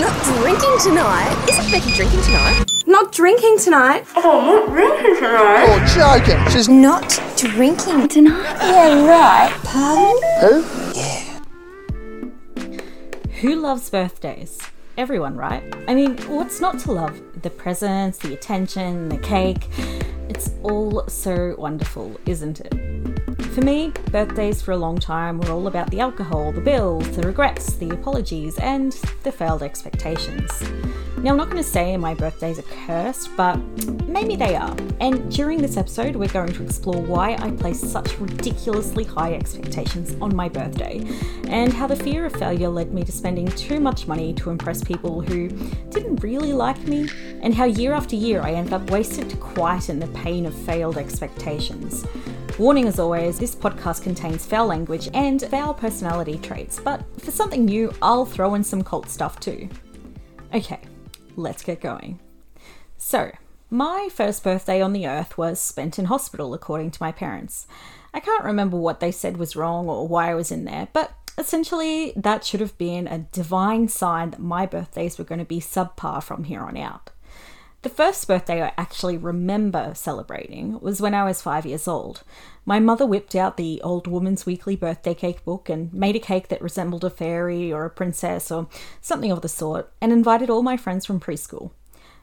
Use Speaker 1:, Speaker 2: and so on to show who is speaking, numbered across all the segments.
Speaker 1: Not drinking tonight. Isn't Becky drinking tonight?
Speaker 2: Not drinking tonight.
Speaker 3: Oh, not drinking tonight. You're joking. She's
Speaker 1: Not drinking tonight? Yeah, right. Pardon?
Speaker 4: Who loves birthdays? Everyone, right? I mean, what's not to love? The presents, the attention, the cake. It's all so wonderful, isn't it? For me, birthdays for a long time were all about the alcohol, the bills, the regrets, the apologies, and the failed expectations. Now, I'm not going to say my birthdays are cursed, but maybe they are. And during this episode, we're going to explore why I place such ridiculously high expectations on my birthday, and how the fear of failure led me to spending too much money to impress people who didn't really like me, and how year after year I ended up wasted to quieten the pain of failed expectations. Warning as always, this podcast contains foul language and foul personality traits, but for something new, I'll throw in some cult stuff too. Okay, let's get going. So, my first birthday on the earth was spent in hospital, according to my parents. I can't remember what they said was wrong or why I was in there, but essentially that should have been a divine sign that my birthdays were going to be subpar from here on out. The first birthday I actually remember celebrating was when I was five years old. My mother whipped out the Old Woman's Weekly birthday cake book and made a cake that resembled a fairy or a princess or something of the sort, and invited all my friends from preschool.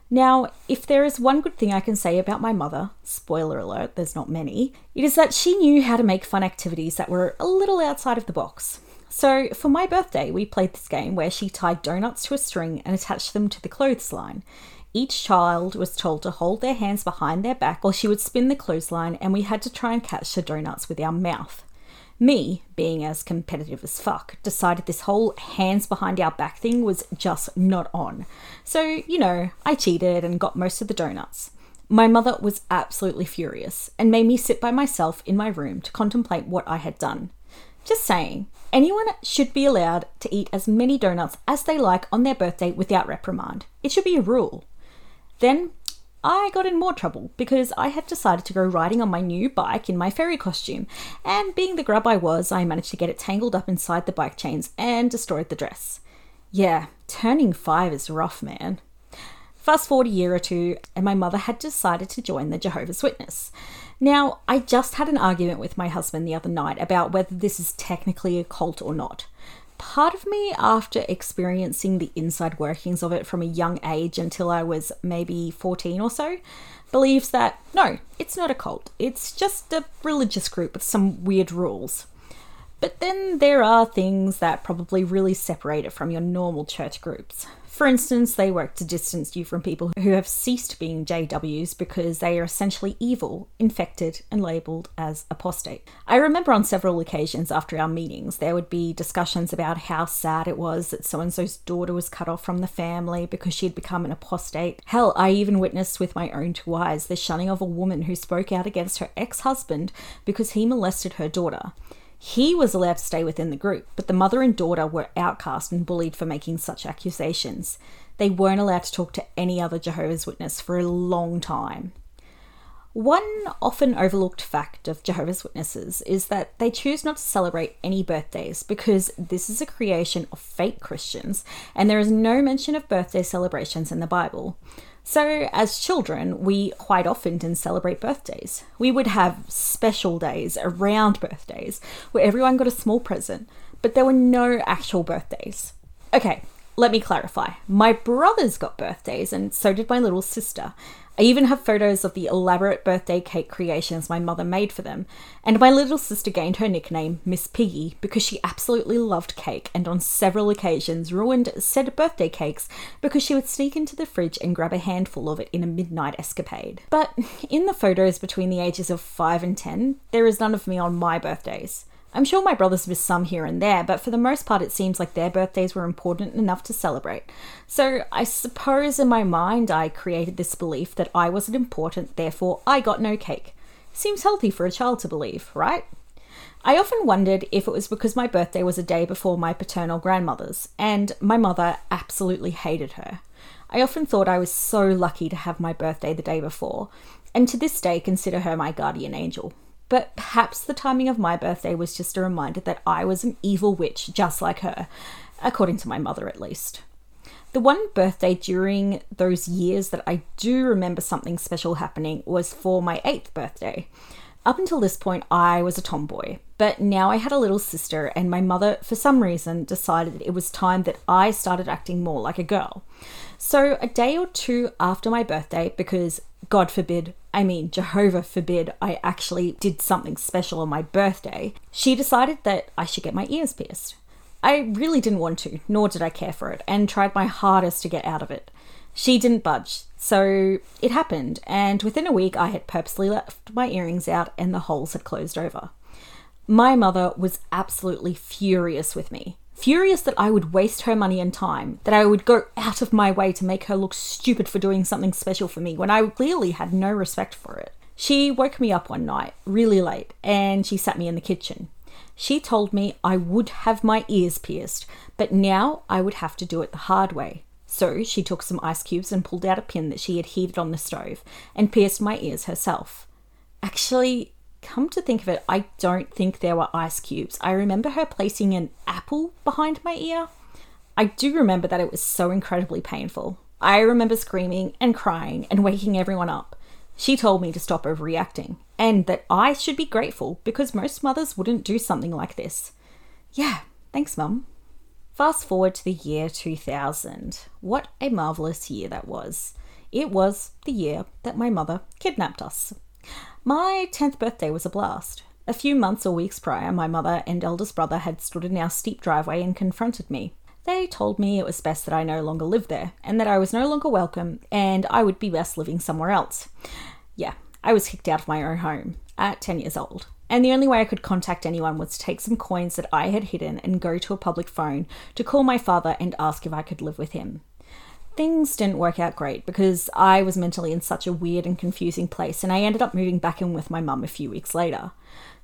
Speaker 4: Now, if there is one good thing I can say about my mother, spoiler alert, there's not many, it is that she knew how to make fun activities that were a little outside of the box. So, for my birthday, we played this game where she tied donuts to a string and attached them to the clothesline. Each child was told to hold their hands behind their back or she would spin the clothesline, and we had to try and catch the donuts with our mouth. Me, being as competitive as fuck, decided this whole hands behind our back thing was just not on. So, you know, I cheated and got most of the donuts. My mother was absolutely furious and made me sit by myself in my room to contemplate what I had done. Just saying, anyone should be allowed to eat as many donuts as they like on their birthday without reprimand. It should be a rule. Then I got in more trouble because I had decided to go riding on my new bike in my fairy costume, and being the grub I was, I managed to get it tangled up inside the bike chains and destroyed the dress. Yeah, turning five is rough, man. Fast forward a year or two, and my mother had decided to join the Jehovah's Witness. Now, I just had an argument with my husband the other night about whether this is technically a cult or not part of me, after experiencing the inside workings of it from a young age until I was maybe 14 or so, believes that no, it's not a cult. It's just a religious group with some weird rules. But then there are things that probably really separate it from your normal church groups. For instance, they work to distance you from people who have ceased being JWs because they are essentially evil, infected, and labelled as apostate. I remember on several occasions after our meetings, there would be discussions about how sad it was that so and so's daughter was cut off from the family because she had become an apostate. Hell, I even witnessed with my own two eyes the shunning of a woman who spoke out against her ex husband because he molested her daughter. He was allowed to stay within the group, but the mother and daughter were outcast and bullied for making such accusations. They weren't allowed to talk to any other Jehovah's Witness for a long time. One often overlooked fact of Jehovah's Witnesses is that they choose not to celebrate any birthdays because this is a creation of fake Christians and there is no mention of birthday celebrations in the Bible. So, as children, we quite often didn't celebrate birthdays. We would have special days around birthdays where everyone got a small present, but there were no actual birthdays. Okay, let me clarify. My brothers got birthdays, and so did my little sister. I even have photos of the elaborate birthday cake creations my mother made for them, and my little sister gained her nickname Miss Piggy because she absolutely loved cake and on several occasions ruined said birthday cakes because she would sneak into the fridge and grab a handful of it in a midnight escapade. But in the photos between the ages of 5 and 10, there is none of me on my birthdays. I'm sure my brothers missed some here and there, but for the most part, it seems like their birthdays were important enough to celebrate. So I suppose in my mind, I created this belief that I wasn't important, therefore, I got no cake. Seems healthy for a child to believe, right? I often wondered if it was because my birthday was a day before my paternal grandmother's, and my mother absolutely hated her. I often thought I was so lucky to have my birthday the day before, and to this day consider her my guardian angel. But perhaps the timing of my birthday was just a reminder that I was an evil witch just like her, according to my mother at least. The one birthday during those years that I do remember something special happening was for my eighth birthday. Up until this point, I was a tomboy, but now I had a little sister, and my mother, for some reason, decided it was time that I started acting more like a girl. So, a day or two after my birthday, because God forbid, I mean, Jehovah forbid, I actually did something special on my birthday, she decided that I should get my ears pierced. I really didn't want to, nor did I care for it, and tried my hardest to get out of it. She didn't budge, so it happened, and within a week I had purposely left my earrings out and the holes had closed over. My mother was absolutely furious with me. Furious that I would waste her money and time, that I would go out of my way to make her look stupid for doing something special for me when I clearly had no respect for it. She woke me up one night, really late, and she sat me in the kitchen. She told me I would have my ears pierced, but now I would have to do it the hard way. So she took some ice cubes and pulled out a pin that she had heated on the stove and pierced my ears herself. Actually, come to think of it, I don't think there were ice cubes. I remember her placing an apple behind my ear. I do remember that it was so incredibly painful. I remember screaming and crying and waking everyone up. She told me to stop overreacting and that I should be grateful because most mothers wouldn't do something like this. Yeah, thanks, Mum. Fast forward to the year 2000. What a marvellous year that was. It was the year that my mother kidnapped us. My 10th birthday was a blast. A few months or weeks prior, my mother and eldest brother had stood in our steep driveway and confronted me. They told me it was best that I no longer lived there, and that I was no longer welcome, and I would be best living somewhere else. Yeah, I was kicked out of my own home at 10 years old. And the only way I could contact anyone was to take some coins that I had hidden and go to a public phone to call my father and ask if I could live with him. Things didn't work out great because I was mentally in such a weird and confusing place, and I ended up moving back in with my mum a few weeks later.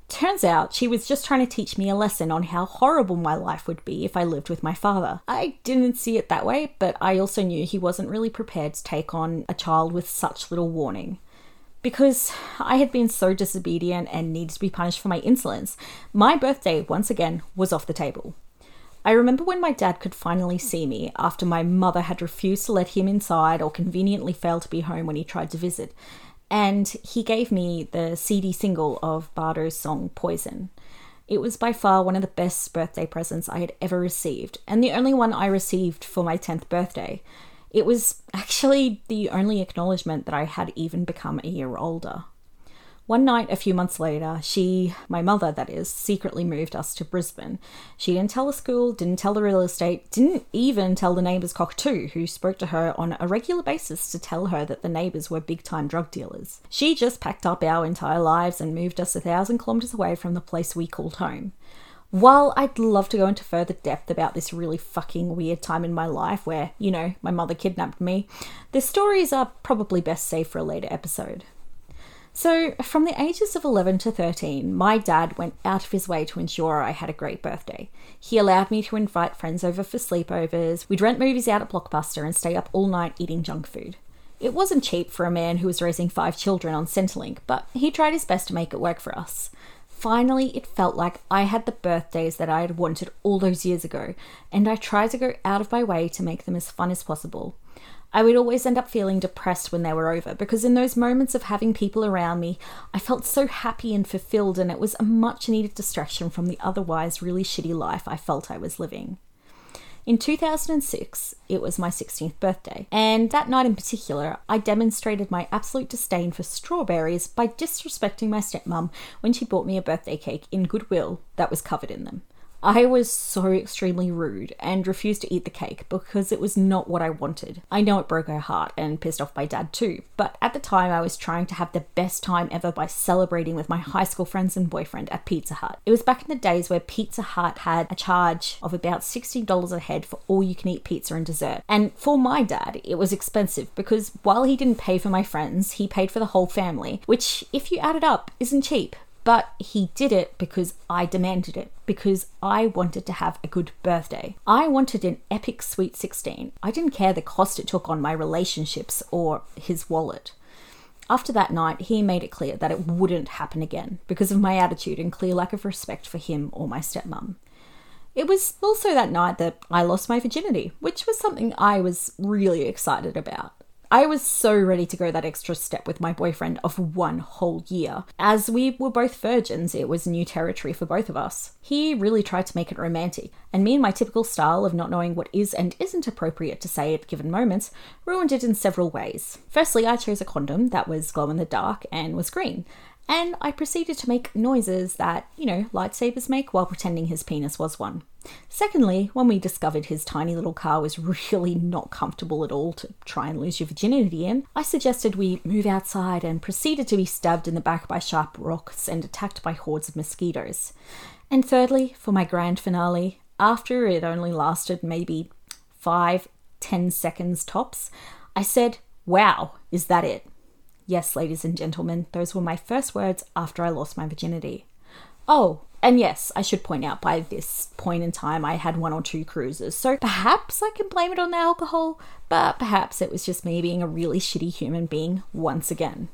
Speaker 4: Turns out she was just trying to teach me a lesson on how horrible my life would be if I lived with my father. I didn't see it that way, but I also knew he wasn't really prepared to take on a child with such little warning because I had been so disobedient and needed to be punished for my insolence, my birthday, once again, was off the table. I remember when my dad could finally see me after my mother had refused to let him inside or conveniently failed to be home when he tried to visit, and he gave me the CD single of Bardot's song Poison. It was by far one of the best birthday presents I had ever received, and the only one I received for my 10th birthday. It was actually the only acknowledgement that I had even become a year older. One night, a few months later, she, my mother that is, secretly moved us to Brisbane. She didn't tell the school, didn't tell the real estate, didn't even tell the neighbours' cockatoo, who spoke to her on a regular basis to tell her that the neighbours were big time drug dealers. She just packed up our entire lives and moved us a thousand kilometres away from the place we called home. While I'd love to go into further depth about this really fucking weird time in my life where, you know, my mother kidnapped me, the stories are probably best saved for a later episode. So, from the ages of 11 to 13, my dad went out of his way to ensure I had a great birthday. He allowed me to invite friends over for sleepovers, we'd rent movies out at Blockbuster and stay up all night eating junk food. It wasn't cheap for a man who was raising five children on Centrelink, but he tried his best to make it work for us. Finally, it felt like I had the birthdays that I had wanted all those years ago, and I tried to go out of my way to make them as fun as possible. I would always end up feeling depressed when they were over because, in those moments of having people around me, I felt so happy and fulfilled, and it was a much needed distraction from the otherwise really shitty life I felt I was living. In 2006, it was my 16th birthday, and that night in particular, I demonstrated my absolute disdain for strawberries by disrespecting my stepmom when she bought me a birthday cake in Goodwill that was covered in them. I was so extremely rude and refused to eat the cake because it was not what I wanted. I know it broke her heart and pissed off my dad too, but at the time I was trying to have the best time ever by celebrating with my high school friends and boyfriend at Pizza Hut. It was back in the days where Pizza Hut had a charge of about $60 a head for all you can eat pizza and dessert. And for my dad, it was expensive because while he didn't pay for my friends, he paid for the whole family, which, if you add it up, isn't cheap. But he did it because I demanded it, because I wanted to have a good birthday. I wanted an epic sweet 16. I didn't care the cost it took on my relationships or his wallet. After that night, he made it clear that it wouldn't happen again because of my attitude and clear lack of respect for him or my stepmom. It was also that night that I lost my virginity, which was something I was really excited about. I was so ready to go that extra step with my boyfriend of one whole year. As we were both virgins, it was new territory for both of us. He really tried to make it romantic, and me and my typical style of not knowing what is and isn't appropriate to say at given moments ruined it in several ways. Firstly, I chose a condom that was glow in the dark and was green, and I proceeded to make noises that, you know, lightsabers make while pretending his penis was one. Secondly, when we discovered his tiny little car was really not comfortable at all to try and lose your virginity in, I suggested we move outside and proceeded to be stabbed in the back by sharp rocks and attacked by hordes of mosquitoes. And thirdly, for my grand finale, after it only lasted maybe five, ten seconds tops, I said, Wow, is that it? Yes, ladies and gentlemen, those were my first words after I lost my virginity. Oh, and yes, I should point out by this point in time I had one or two cruises, so perhaps I can blame it on the alcohol, but perhaps it was just me being a really shitty human being once again.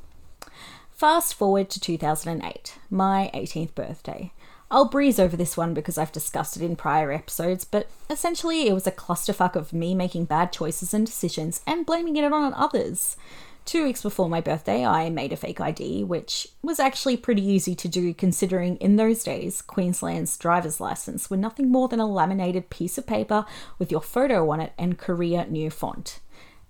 Speaker 4: Fast forward to 2008, my 18th birthday. I'll breeze over this one because I've discussed it in prior episodes, but essentially it was a clusterfuck of me making bad choices and decisions and blaming it on others. Two weeks before my birthday, I made a fake ID, which was actually pretty easy to do considering in those days Queensland's driver's license were nothing more than a laminated piece of paper with your photo on it and Courier New font.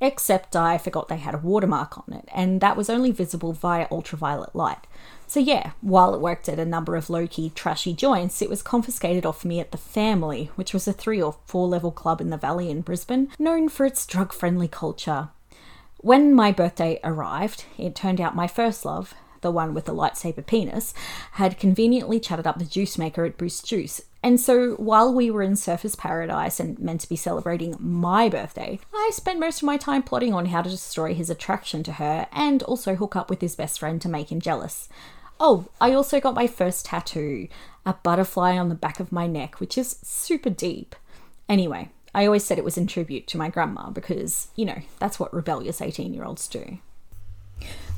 Speaker 4: Except I forgot they had a watermark on it, and that was only visible via ultraviolet light. So, yeah, while it worked at a number of low key, trashy joints, it was confiscated off me at the Family, which was a three or four level club in the Valley in Brisbane, known for its drug friendly culture. When my birthday arrived, it turned out my first love, the one with the lightsaber penis, had conveniently chatted up the juice maker at Boost Juice. And so while we were in Surfers Paradise and meant to be celebrating my birthday, I spent most of my time plotting on how to destroy his attraction to her and also hook up with his best friend to make him jealous. Oh, I also got my first tattoo a butterfly on the back of my neck, which is super deep. Anyway, I always said it was in tribute to my grandma because, you know, that's what rebellious 18 year olds do.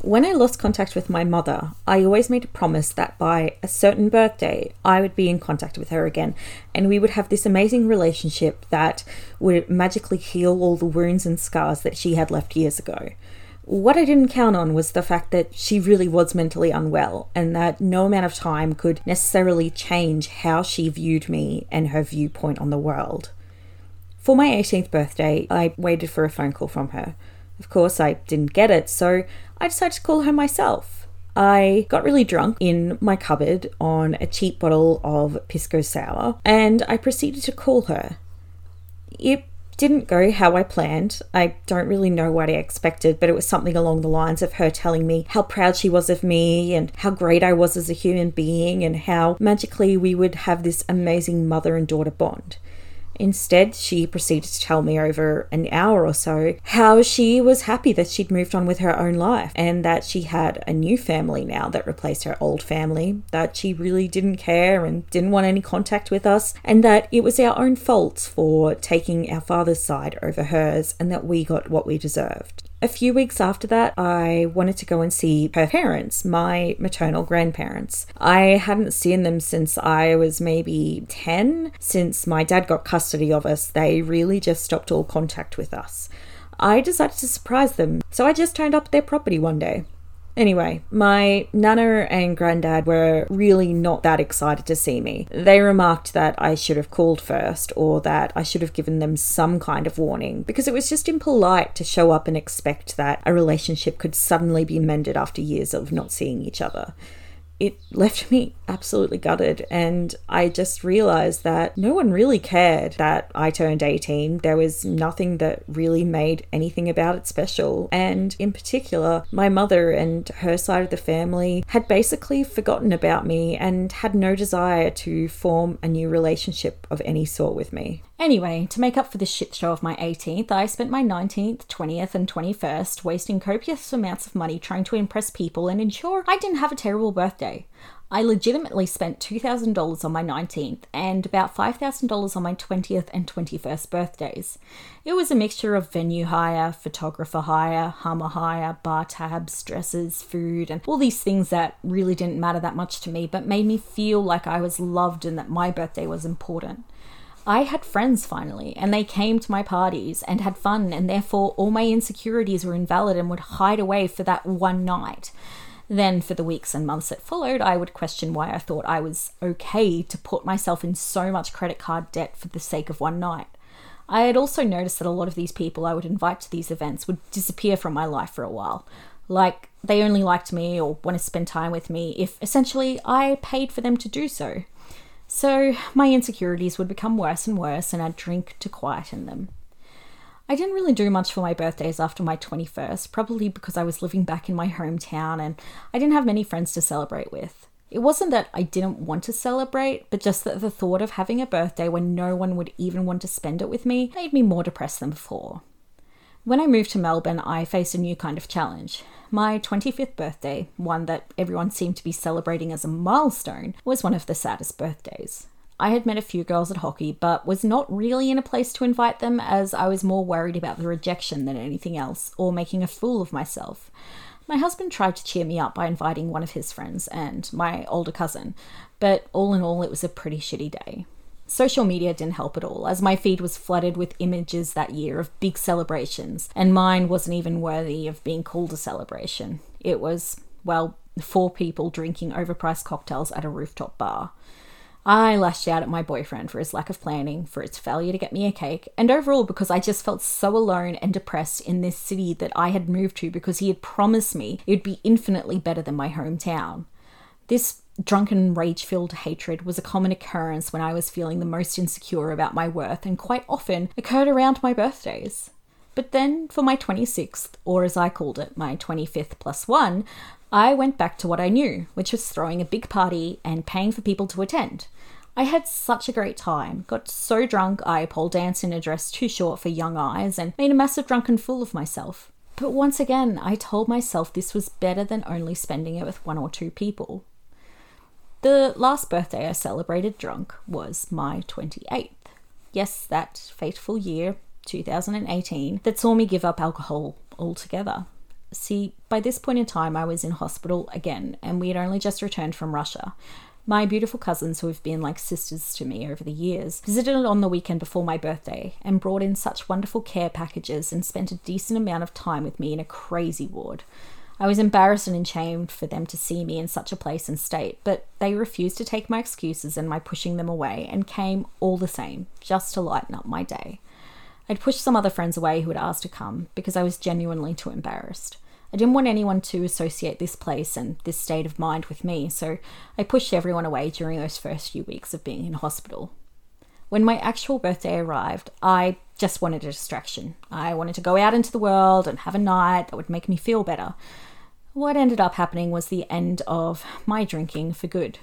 Speaker 4: When I lost contact with my mother, I always made a promise that by a certain birthday, I would be in contact with her again, and we would have this amazing relationship that would magically heal all the wounds and scars that she had left years ago. What I didn't count on was the fact that she really was mentally unwell, and that no amount of time could necessarily change how she viewed me and her viewpoint on the world. For my 18th birthday, I waited for a phone call from her. Of course, I didn't get it, so I decided to call her myself. I got really drunk in my cupboard on a cheap bottle of Pisco Sour and I proceeded to call her. It didn't go how I planned. I don't really know what I expected, but it was something along the lines of her telling me how proud she was of me and how great I was as a human being and how magically we would have this amazing mother and daughter bond. Instead, she proceeded to tell me over an hour or so how she was happy that she'd moved on with her own life and that she had a new family now that replaced her old family, that she really didn't care and didn't want any contact with us, and that it was our own faults for taking our father's side over hers and that we got what we deserved. A few weeks after that, I wanted to go and see her parents, my maternal grandparents. I hadn't seen them since I was maybe 10. Since my dad got custody of us, they really just stopped all contact with us. I decided to surprise them, so I just turned up at their property one day. Anyway, my nana and granddad were really not that excited to see me. They remarked that I should have called first or that I should have given them some kind of warning because it was just impolite to show up and expect that a relationship could suddenly be mended after years of not seeing each other it left me absolutely gutted. And I just realized that no one really cared that I turned 18. There was nothing that really made anything about it special. And in particular, my mother and her side of the family had basically forgotten about me and had no desire to form a new relationship of any sort with me. Anyway, to make up for this shit show of my 18th, I spent my 19th, 20th, and 21st wasting copious amounts of money trying to impress people and ensure I didn't have a terrible birthday. I legitimately spent $2,000 on my 19th and about $5,000 on my 20th and 21st birthdays. It was a mixture of venue hire, photographer hire, Hummer hire, bar tabs, dresses, food, and all these things that really didn't matter that much to me but made me feel like I was loved and that my birthday was important. I had friends finally, and they came to my parties and had fun, and therefore all my insecurities were invalid and would hide away for that one night. Then, for the weeks and months that followed, I would question why I thought I was okay to put myself in so much credit card debt for the sake of one night. I had also noticed that a lot of these people I would invite to these events would disappear from my life for a while. Like, they only liked me or want to spend time with me if essentially I paid for them to do so. So my insecurities would become worse and worse, and I'd drink to quieten them. I didn't really do much for my birthdays after my 21st, probably because I was living back in my hometown and I didn't have many friends to celebrate with. It wasn't that I didn't want to celebrate, but just that the thought of having a birthday when no one would even want to spend it with me made me more depressed than before. When I moved to Melbourne, I faced a new kind of challenge. My 25th birthday, one that everyone seemed to be celebrating as a milestone, was one of the saddest birthdays. I had met a few girls at hockey, but was not really in a place to invite them as I was more worried about the rejection than anything else, or making a fool of myself. My husband tried to cheer me up by inviting one of his friends and my older cousin, but all in all, it was a pretty shitty day. Social media didn't help at all, as my feed was flooded with images that year of big celebrations, and mine wasn't even worthy of being called a celebration. It was, well, four people drinking overpriced cocktails at a rooftop bar. I lashed out at my boyfriend for his lack of planning, for its failure to get me a cake, and overall because I just felt so alone and depressed in this city that I had moved to because he had promised me it would be infinitely better than my hometown. This drunken, rage filled hatred was a common occurrence when I was feeling the most insecure about my worth and quite often occurred around my birthdays. But then, for my 26th, or as I called it, my 25th plus one, I went back to what I knew, which was throwing a big party and paying for people to attend. I had such a great time, got so drunk I pole danced in a dress too short for young eyes, and made a massive drunken fool of myself. But once again, I told myself this was better than only spending it with one or two people. The last birthday I celebrated drunk was my 28th. Yes, that fateful year, 2018, that saw me give up alcohol altogether. See, by this point in time, I was in hospital again, and we had only just returned from Russia. My beautiful cousins, who have been like sisters to me over the years, visited on the weekend before my birthday and brought in such wonderful care packages and spent a decent amount of time with me in a crazy ward. I was embarrassed and ashamed for them to see me in such a place and state, but they refused to take my excuses and my pushing them away and came all the same, just to lighten up my day. I'd pushed some other friends away who had asked to come because I was genuinely too embarrassed. I didn't want anyone to associate this place and this state of mind with me, so I pushed everyone away during those first few weeks of being in hospital. When my actual birthday arrived, I just wanted a distraction. I wanted to go out into the world and have a night that would make me feel better. What ended up happening was the end of my drinking for good.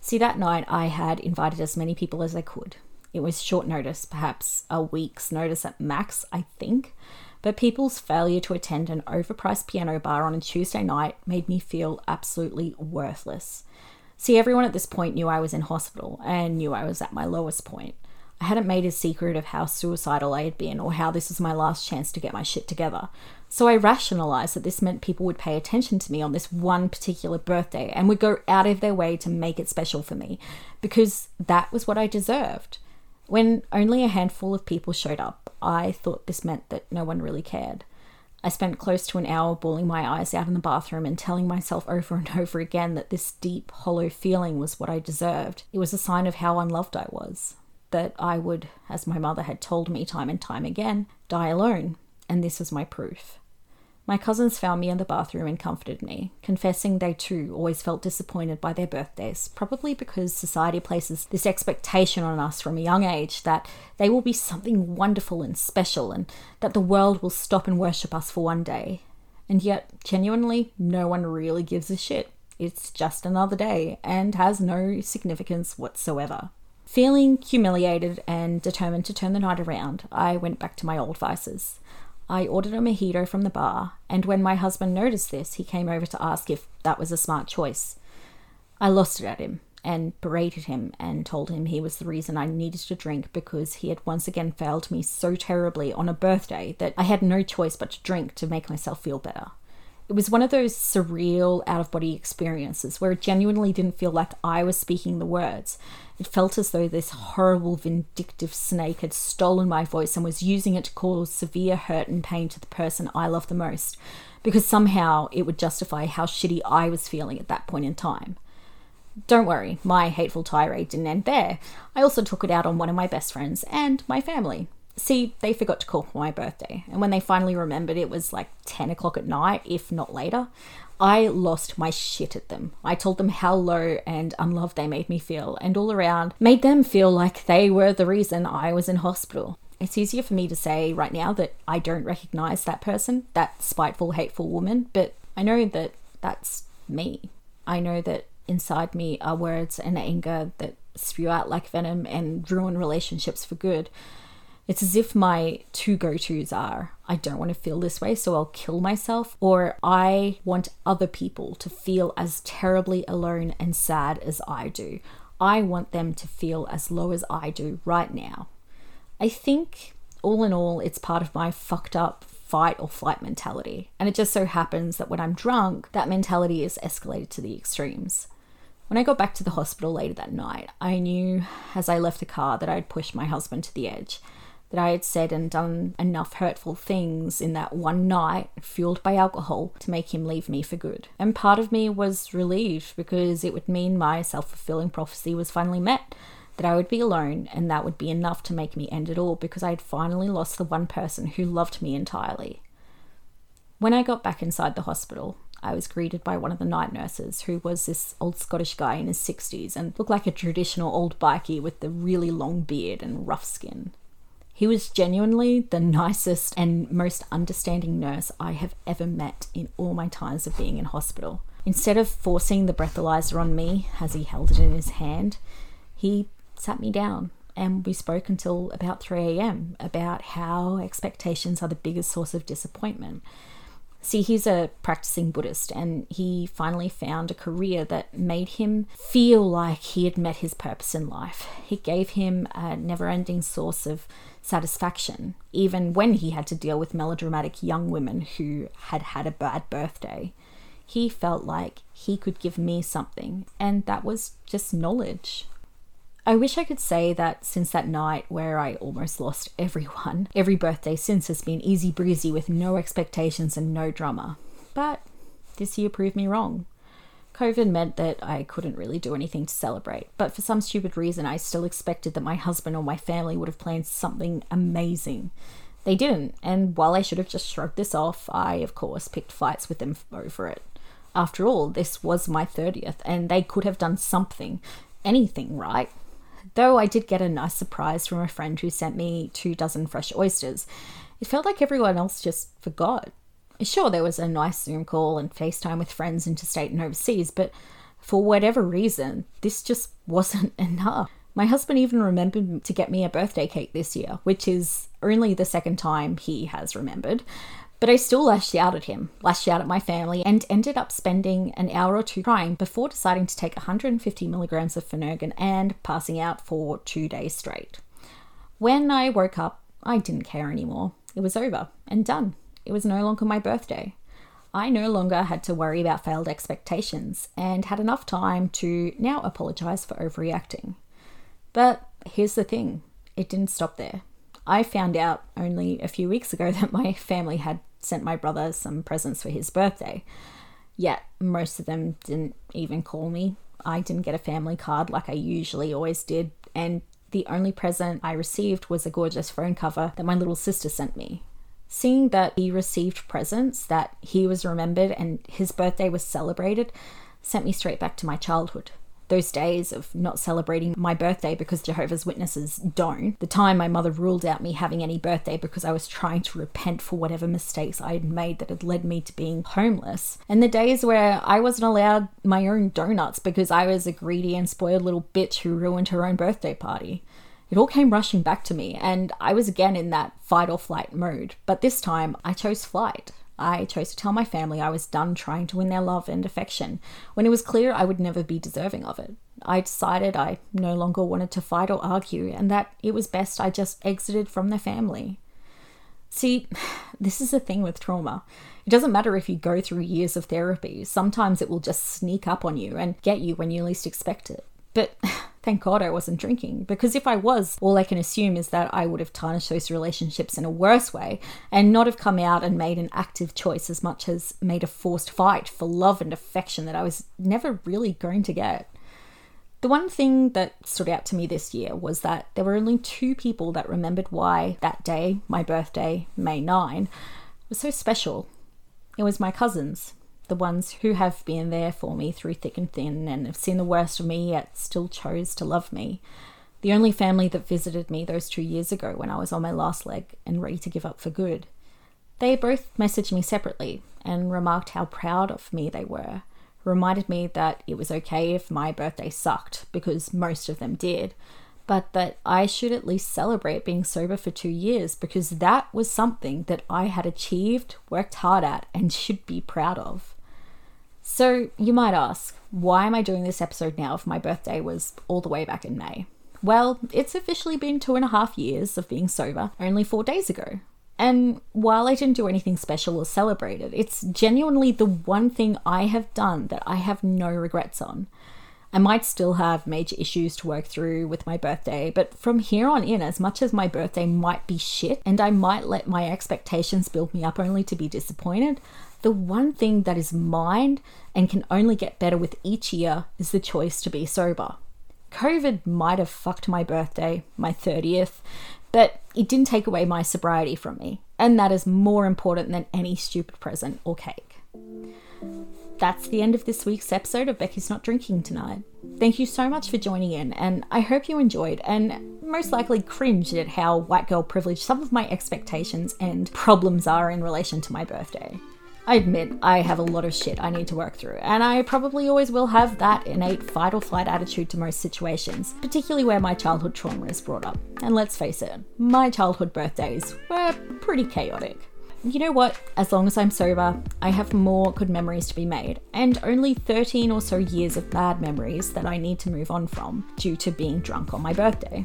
Speaker 4: See, that night I had invited as many people as I could. It was short notice, perhaps a week's notice at max, I think, but people's failure to attend an overpriced piano bar on a Tuesday night made me feel absolutely worthless. See, everyone at this point knew I was in hospital and knew I was at my lowest point. I hadn't made a secret of how suicidal I had been or how this was my last chance to get my shit together. So I rationalized that this meant people would pay attention to me on this one particular birthday and would go out of their way to make it special for me because that was what I deserved. When only a handful of people showed up, I thought this meant that no one really cared. I spent close to an hour bawling my eyes out in the bathroom and telling myself over and over again that this deep, hollow feeling was what I deserved. It was a sign of how unloved I was that I would, as my mother had told me time and time again, die alone, and this was my proof. My cousins found me in the bathroom and comforted me, confessing they too always felt disappointed by their birthdays, probably because society places this expectation on us from a young age that they will be something wonderful and special and that the world will stop and worship us for one day. And yet, genuinely, no one really gives a shit. It's just another day and has no significance whatsoever. Feeling humiliated and determined to turn the night around, I went back to my old vices. I ordered a mojito from the bar, and when my husband noticed this, he came over to ask if that was a smart choice. I lost it at him and berated him and told him he was the reason I needed to drink because he had once again failed me so terribly on a birthday that I had no choice but to drink to make myself feel better. It was one of those surreal out of body experiences where it genuinely didn't feel like I was speaking the words. It felt as though this horrible, vindictive snake had stolen my voice and was using it to cause severe hurt and pain to the person I love the most, because somehow it would justify how shitty I was feeling at that point in time. Don't worry, my hateful tirade didn't end there. I also took it out on one of my best friends and my family. See, they forgot to call for my birthday, and when they finally remembered, it was like 10 o'clock at night, if not later. I lost my shit at them. I told them how low and unloved they made me feel, and all around made them feel like they were the reason I was in hospital. It's easier for me to say right now that I don't recognize that person, that spiteful, hateful woman, but I know that that's me. I know that inside me are words and anger that spew out like venom and ruin relationships for good. It's as if my two go tos are I don't want to feel this way, so I'll kill myself, or I want other people to feel as terribly alone and sad as I do. I want them to feel as low as I do right now. I think, all in all, it's part of my fucked up fight or flight mentality. And it just so happens that when I'm drunk, that mentality is escalated to the extremes. When I got back to the hospital later that night, I knew as I left the car that I had pushed my husband to the edge, that I had said and done enough hurtful things in that one night, fueled by alcohol, to make him leave me for good. And part of me was relieved because it would mean my self fulfilling prophecy was finally met. That I would be alone, and that would be enough to make me end it all because I had finally lost the one person who loved me entirely. When I got back inside the hospital, I was greeted by one of the night nurses, who was this old Scottish guy in his 60s and looked like a traditional old bikie with the really long beard and rough skin. He was genuinely the nicest and most understanding nurse I have ever met in all my times of being in hospital. Instead of forcing the breathalyzer on me as he held it in his hand, he sat me down and we spoke until about 3 a.m. about how expectations are the biggest source of disappointment See, he's a practicing Buddhist and he finally found a career that made him feel like he had met his purpose in life. It gave him a never ending source of satisfaction, even when he had to deal with melodramatic young women who had had a bad birthday. He felt like he could give me something, and that was just knowledge. I wish I could say that since that night where I almost lost everyone, every birthday since has been easy breezy with no expectations and no drama. But this year proved me wrong. COVID meant that I couldn't really do anything to celebrate, but for some stupid reason, I still expected that my husband or my family would have planned something amazing. They didn't, and while I should have just shrugged this off, I, of course, picked fights with them over it. After all, this was my 30th, and they could have done something, anything, right? Though I did get a nice surprise from a friend who sent me two dozen fresh oysters, it felt like everyone else just forgot. Sure, there was a nice Zoom call and FaceTime with friends interstate and overseas, but for whatever reason, this just wasn't enough. My husband even remembered to get me a birthday cake this year, which is only the second time he has remembered. But I still lashed out at him, lashed out at my family, and ended up spending an hour or two crying before deciding to take 150 milligrams of Phenergan and passing out for two days straight. When I woke up, I didn't care anymore. It was over and done. It was no longer my birthday. I no longer had to worry about failed expectations and had enough time to now apologize for overreacting. But here's the thing it didn't stop there. I found out only a few weeks ago that my family had sent my brother some presents for his birthday. Yet most of them didn't even call me. I didn't get a family card like I usually always did, and the only present I received was a gorgeous phone cover that my little sister sent me. Seeing that he received presents, that he was remembered, and his birthday was celebrated, sent me straight back to my childhood. Those days of not celebrating my birthday because Jehovah's Witnesses don't, the time my mother ruled out me having any birthday because I was trying to repent for whatever mistakes I had made that had led me to being homeless, and the days where I wasn't allowed my own donuts because I was a greedy and spoiled little bitch who ruined her own birthday party. It all came rushing back to me, and I was again in that fight or flight mode, but this time I chose flight. I chose to tell my family I was done trying to win their love and affection when it was clear I would never be deserving of it. I decided I no longer wanted to fight or argue and that it was best I just exited from their family. See, this is the thing with trauma. It doesn't matter if you go through years of therapy, sometimes it will just sneak up on you and get you when you least expect it. But thank God I wasn't drinking, because if I was, all I can assume is that I would have tarnished those relationships in a worse way and not have come out and made an active choice as much as made a forced fight for love and affection that I was never really going to get. The one thing that stood out to me this year was that there were only two people that remembered why that day, my birthday, May 9, was so special. It was my cousins, the ones who have been there for me through thick and thin and have seen the worst of me yet still chose to love me. The only family that visited me those two years ago when I was on my last leg and ready to give up for good. They both messaged me separately and remarked how proud of me they were reminded me that it was okay if my birthday sucked, because most of them did, but that I should at least celebrate being sober for two years because that was something that I had achieved, worked hard at, and should be proud of. So you might ask, why am I doing this episode now if my birthday was all the way back in May? Well, it's officially been two and a half years of being sober, only four days ago. And while I didn't do anything special or celebrate it, it's genuinely the one thing I have done that I have no regrets on. I might still have major issues to work through with my birthday, but from here on in, as much as my birthday might be shit and I might let my expectations build me up only to be disappointed, the one thing that is mine and can only get better with each year is the choice to be sober. COVID might have fucked my birthday, my 30th, but it didn't take away my sobriety from me, and that is more important than any stupid present or cake. That's the end of this week's episode of Becky's Not Drinking Tonight. Thank you so much for joining in, and I hope you enjoyed and most likely cringed at how white girl privileged some of my expectations and problems are in relation to my birthday. I admit I have a lot of shit I need to work through, and I probably always will have that innate fight or flight attitude to most situations, particularly where my childhood trauma is brought up. And let's face it, my childhood birthdays were pretty chaotic. You know what? As long as I'm sober, I have more good memories to be made, and only 13 or so years of bad memories that I need to move on from due to being drunk on my birthday.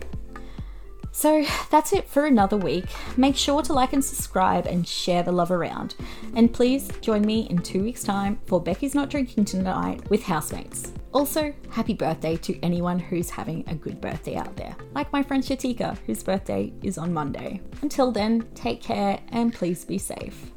Speaker 4: So that's it for another week. Make sure to like and subscribe and share the love around. And please join me in two weeks' time for Becky's Not Drinking Tonight with housemates. Also, happy birthday to anyone who's having a good birthday out there, like my friend Shatika, whose birthday is on Monday. Until then, take care and please be safe.